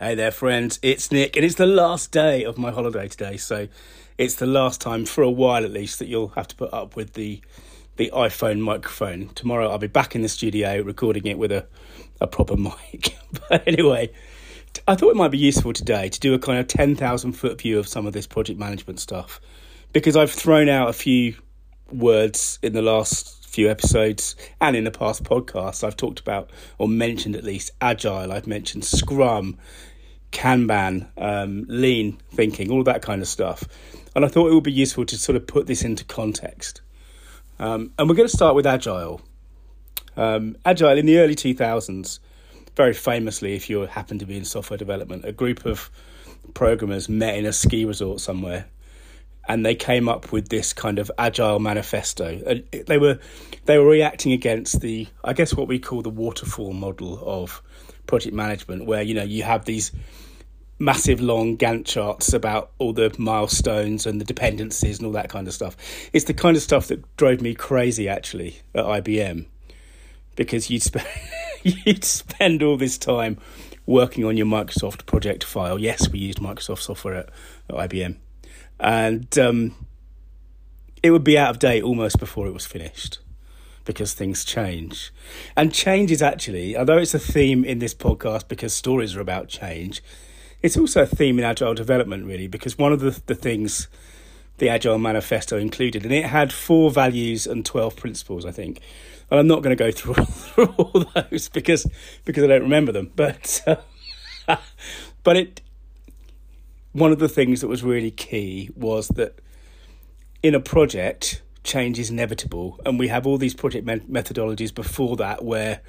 Hey there, friends. It's Nick, and it's the last day of my holiday today. So it's the last time, for a while at least, that you'll have to put up with the the iPhone microphone. Tomorrow I'll be back in the studio recording it with a, a proper mic. but anyway, I thought it might be useful today to do a kind of 10,000 foot view of some of this project management stuff because I've thrown out a few words in the last few episodes and in the past podcasts. I've talked about or mentioned at least agile, I've mentioned Scrum, Kanban, um, lean thinking, all that kind of stuff. And I thought it would be useful to sort of put this into context. Um, and we're going to start with Agile. Um, Agile in the early 2000s, very famously, if you happen to be in software development, a group of programmers met in a ski resort somewhere and they came up with this kind of agile manifesto. Uh, they were they were reacting against the I guess what we call the waterfall model of project management, where you know you have these massive long Gantt charts about all the milestones and the dependencies and all that kind of stuff. It's the kind of stuff that drove me crazy actually at IBM because you'd spend you'd spend all this time working on your Microsoft project file. Yes, we used Microsoft software at, at IBM, and um, it would be out of date almost before it was finished because things change. And change is actually, although it's a theme in this podcast because stories are about change, it's also a theme in agile development, really, because one of the, the things the Agile Manifesto included, and it had four values and 12 principles, I think. And I'm not going to go through, all those because because I don't remember them. But uh, but it one of the things that was really key was that in a project change is inevitable, and we have all these project methodologies before that where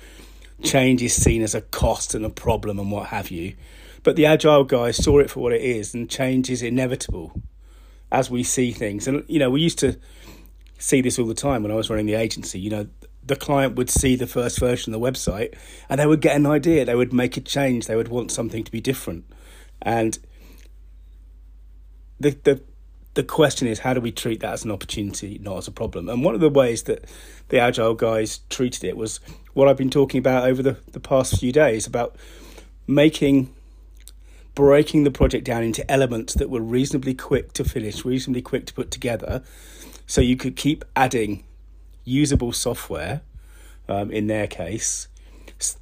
change is seen as a cost and a problem and what have you. But the agile guys saw it for what it is, and change is inevitable as we see things. And you know, we used to see this all the time when I was running the agency. You know, the client would see the first version of the website and they would get an idea, they would make a change, they would want something to be different. And the the the question is how do we treat that as an opportunity, not as a problem? And one of the ways that the agile guys treated it was what I've been talking about over the, the past few days about making breaking the project down into elements that were reasonably quick to finish, reasonably quick to put together, so you could keep adding usable software, um, in their case,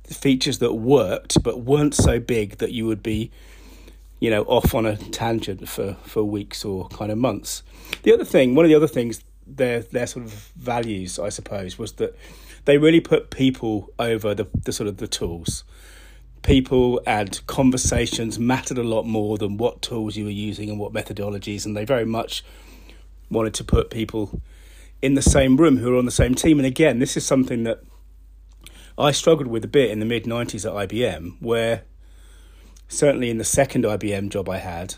features that worked but weren't so big that you would be you know, off on a tangent for, for weeks or kind of months. The other thing, one of the other things, their their sort of values, I suppose, was that they really put people over the, the sort of the tools. People and conversations mattered a lot more than what tools you were using and what methodologies, and they very much wanted to put people in the same room who are on the same team. And again, this is something that I struggled with a bit in the mid 90s at IBM, where certainly in the second IBM job I had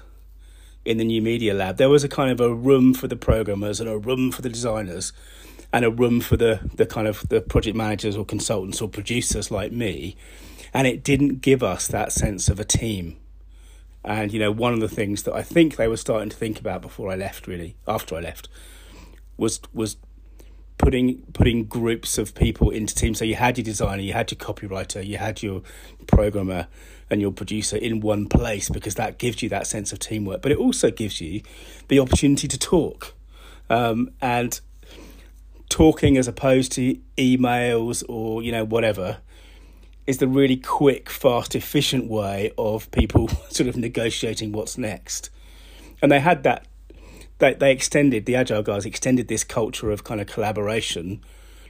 in the new media lab, there was a kind of a room for the programmers and a room for the designers and a room for the, the kind of the project managers or consultants or producers like me. And it didn't give us that sense of a team. And, you know, one of the things that I think they were starting to think about before I left, really, after I left, was was putting putting groups of people into teams. So you had your designer, you had your copywriter, you had your programmer, and your producer in one place because that gives you that sense of teamwork. But it also gives you the opportunity to talk. Um, and talking as opposed to emails or, you know, whatever is the really quick, fast, efficient way of people sort of negotiating what's next. And they had that, they, they extended, the Agile guys extended this culture of kind of collaboration,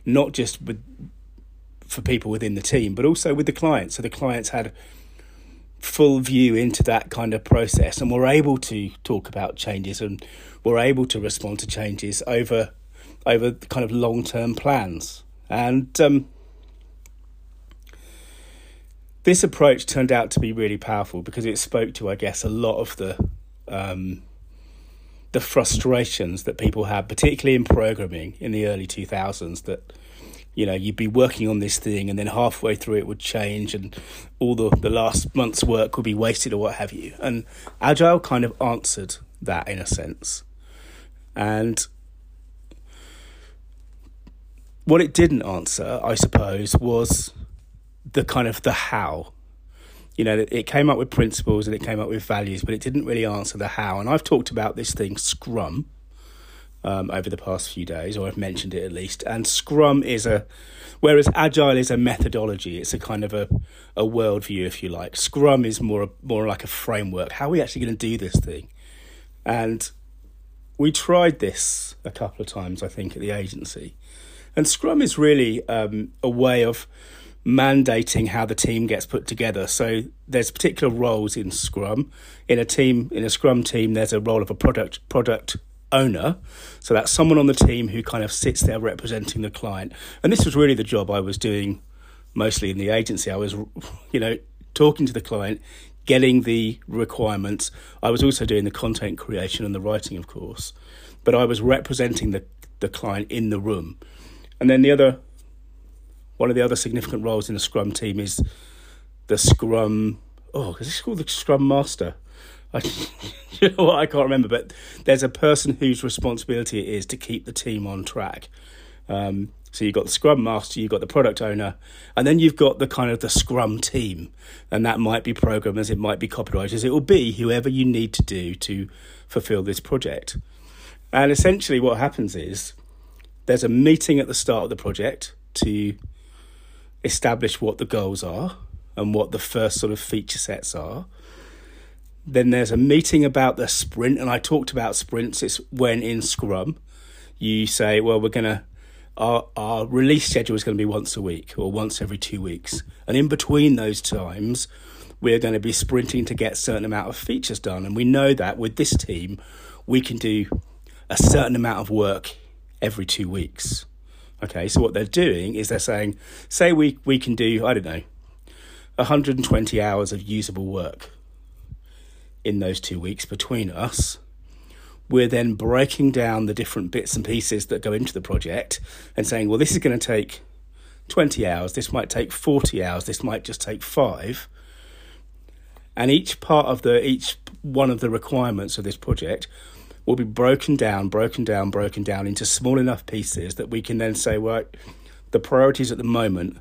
not just with for people within the team, but also with the clients. So the clients had full view into that kind of process and we're able to talk about changes and we're able to respond to changes over over kind of long term plans and um, this approach turned out to be really powerful because it spoke to I guess a lot of the um, the frustrations that people had particularly in programming in the early 2000s that you know you'd be working on this thing and then halfway through it would change and all the, the last month's work would be wasted or what have you. And agile kind of answered that in a sense. And what it didn't answer i suppose was the kind of the how you know, it came up with principles and it came up with values, but it didn't really answer the how. And I've talked about this thing, Scrum, um, over the past few days, or I've mentioned it at least. And Scrum is a, whereas Agile is a methodology, it's a kind of a, a worldview, if you like. Scrum is more more like a framework. How are we actually going to do this thing? And we tried this a couple of times, I think, at the agency. And Scrum is really um, a way of mandating how the team gets put together. So there's particular roles in Scrum. In a team, in a Scrum team, there's a role of a product product owner. So that's someone on the team who kind of sits there representing the client. And this was really the job I was doing mostly in the agency. I was, you know, talking to the client, getting the requirements. I was also doing the content creation and the writing, of course, but I was representing the, the client in the room. And then the other, one of the other significant roles in the Scrum team is the Scrum. Oh, is this called the Scrum Master? I, you know what? I can't remember, but there's a person whose responsibility it is to keep the team on track. Um, so you've got the Scrum Master, you've got the product owner, and then you've got the kind of the Scrum team, and that might be programmers, it might be copywriters, it will be whoever you need to do to fulfill this project. And essentially, what happens is there's a meeting at the start of the project to establish what the goals are and what the first sort of feature sets are. Then there's a meeting about the sprint, and I talked about sprints. It's when in Scrum you say, well, we're going to our, our release schedule is going to be once a week or once every two weeks. And in between those times, we're going to be sprinting to get a certain amount of features done. And we know that with this team, we can do a certain amount of work every two weeks. Okay, so what they're doing is they're saying, say we, we can do, I don't know, 120 hours of usable work in those two weeks between us we're then breaking down the different bits and pieces that go into the project and saying, well, this is going to take 20 hours, this might take 40 hours, this might just take five. And each part of the, each one of the requirements of this project will be broken down, broken down, broken down into small enough pieces that we can then say, well, the priorities at the moment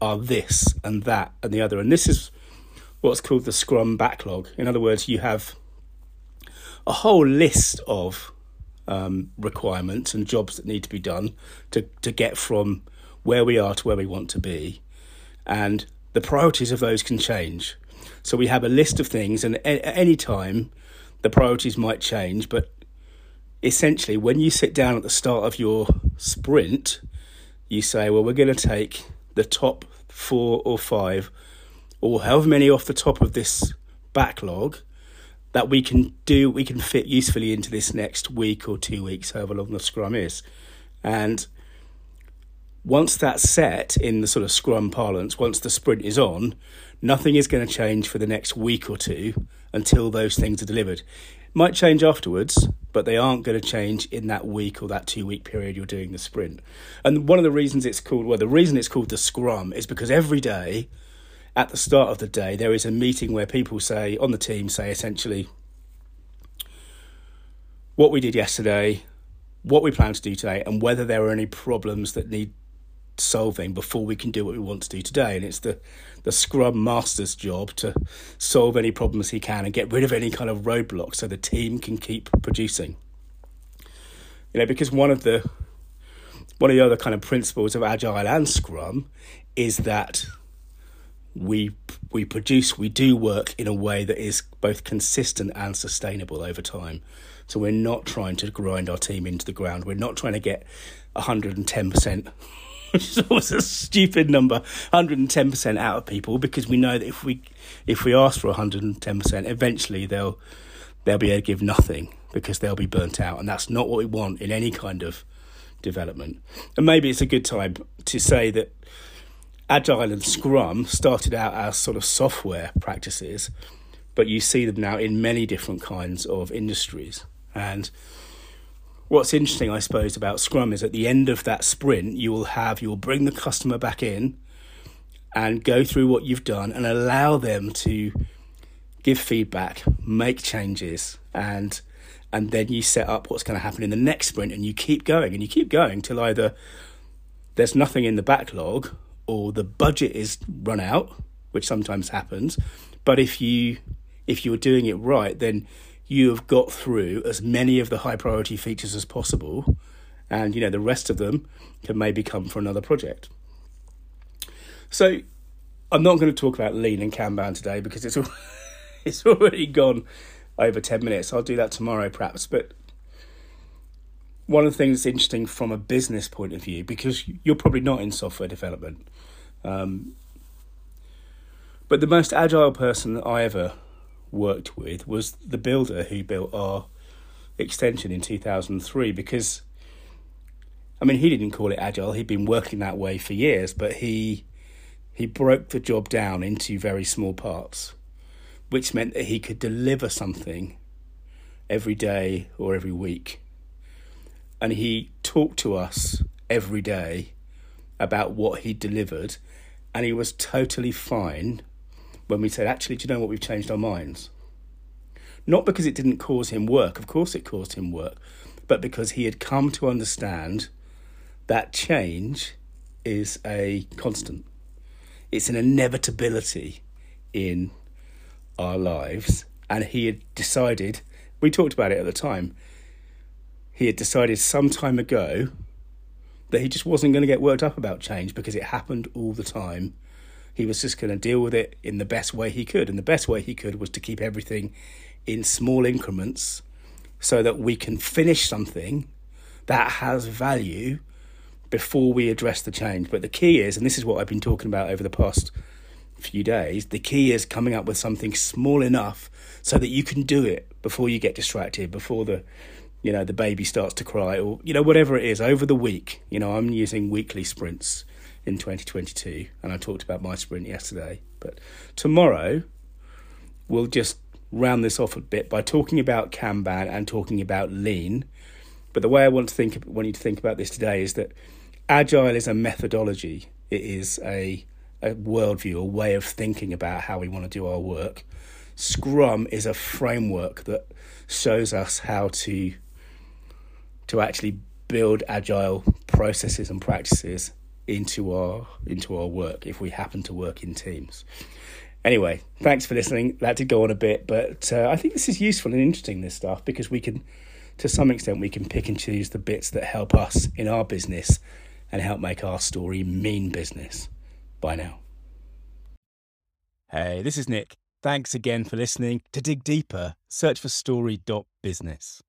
are this and that and the other. And this is what's called the Scrum backlog. In other words, you have a whole list of um, requirements and jobs that need to be done to, to get from where we are to where we want to be. And the priorities of those can change. So we have a list of things, and at any time, the priorities might change. But essentially, when you sit down at the start of your sprint, you say, Well, we're going to take the top four or five, or however many off the top of this backlog, that we can do, we can fit usefully into this next week or two weeks, however long the scrum is. And once that's set in the sort of scrum parlance, once the sprint is on, nothing is going to change for the next week or two until those things are delivered. Might change afterwards, but they aren't going to change in that week or that two week period you're doing the sprint. And one of the reasons it's called, well, the reason it's called the scrum is because every day at the start of the day, there is a meeting where people say, on the team, say essentially what we did yesterday, what we plan to do today, and whether there are any problems that need solving before we can do what we want to do today. And it's the, the Scrum Master's job to solve any problems he can and get rid of any kind of roadblocks so the team can keep producing. You know, because one of the one of the other kind of principles of Agile and Scrum is that we we produce we do work in a way that is both consistent and sustainable over time so we're not trying to grind our team into the ground we're not trying to get 110% is always a stupid number. 110% out of people because we know that if we if we ask for 110% eventually they'll they'll be able to give nothing because they'll be burnt out. And that's not what we want in any kind of development. And maybe it's a good time to say that Agile and Scrum started out as sort of software practices, but you see them now in many different kinds of industries. And what's interesting, I suppose, about Scrum is at the end of that sprint, you will have, you will bring the customer back in and go through what you've done and allow them to give feedback, make changes, and and then you set up what's going to happen in the next sprint and you keep going and you keep going till either there's nothing in the backlog or the budget is run out which sometimes happens. But if you if you're doing it right, then you have got through as many of the high priority features as possible, and you know the rest of them can maybe come for another project. So I'm not going to talk about lean and Kanban today because it's it's already gone over 10 minutes. I'll do that tomorrow perhaps, but one of the things that's interesting from a business point of view because you're probably not in software development. Um, but the most agile person that I ever worked with was the builder who built our extension in 2003 because I mean he didn't call it agile. He'd been working that way for years but he he broke the job down into very small parts which meant that he could deliver something every day or every week. And he talked to us every day about what he delivered and he was totally fine when we said, actually, do you know what? We've changed our minds. Not because it didn't cause him work, of course it caused him work, but because he had come to understand that change is a constant. It's an inevitability in our lives. And he had decided, we talked about it at the time, he had decided some time ago that he just wasn't going to get worked up about change because it happened all the time he was just going to deal with it in the best way he could. And the best way he could was to keep everything in small increments so that we can finish something that has value before we address the change. But the key is, and this is what I've been talking about over the past few days, the key is coming up with something small enough so that you can do it before you get distracted, before the you know the baby starts to cry or you know whatever it is over the week you know i'm using weekly sprints in 2022. And I talked about my sprint yesterday. But tomorrow, we'll just round this off a bit by talking about Kanban and talking about lean. But the way I want to think, want you to think about this today is that agile is a methodology. It is a a worldview, a way of thinking about how we want to do our work. Scrum is a framework that shows us how to to actually build agile processes and practices into our into our work if we happen to work in teams. Anyway, thanks for listening. That did go on a bit, but uh, I think this is useful and interesting. This stuff because we can, to some extent, we can pick and choose the bits that help us in our business and help make our story mean business. Bye now. Hey, this is Nick. Thanks again for listening. To dig deeper, search for story.business.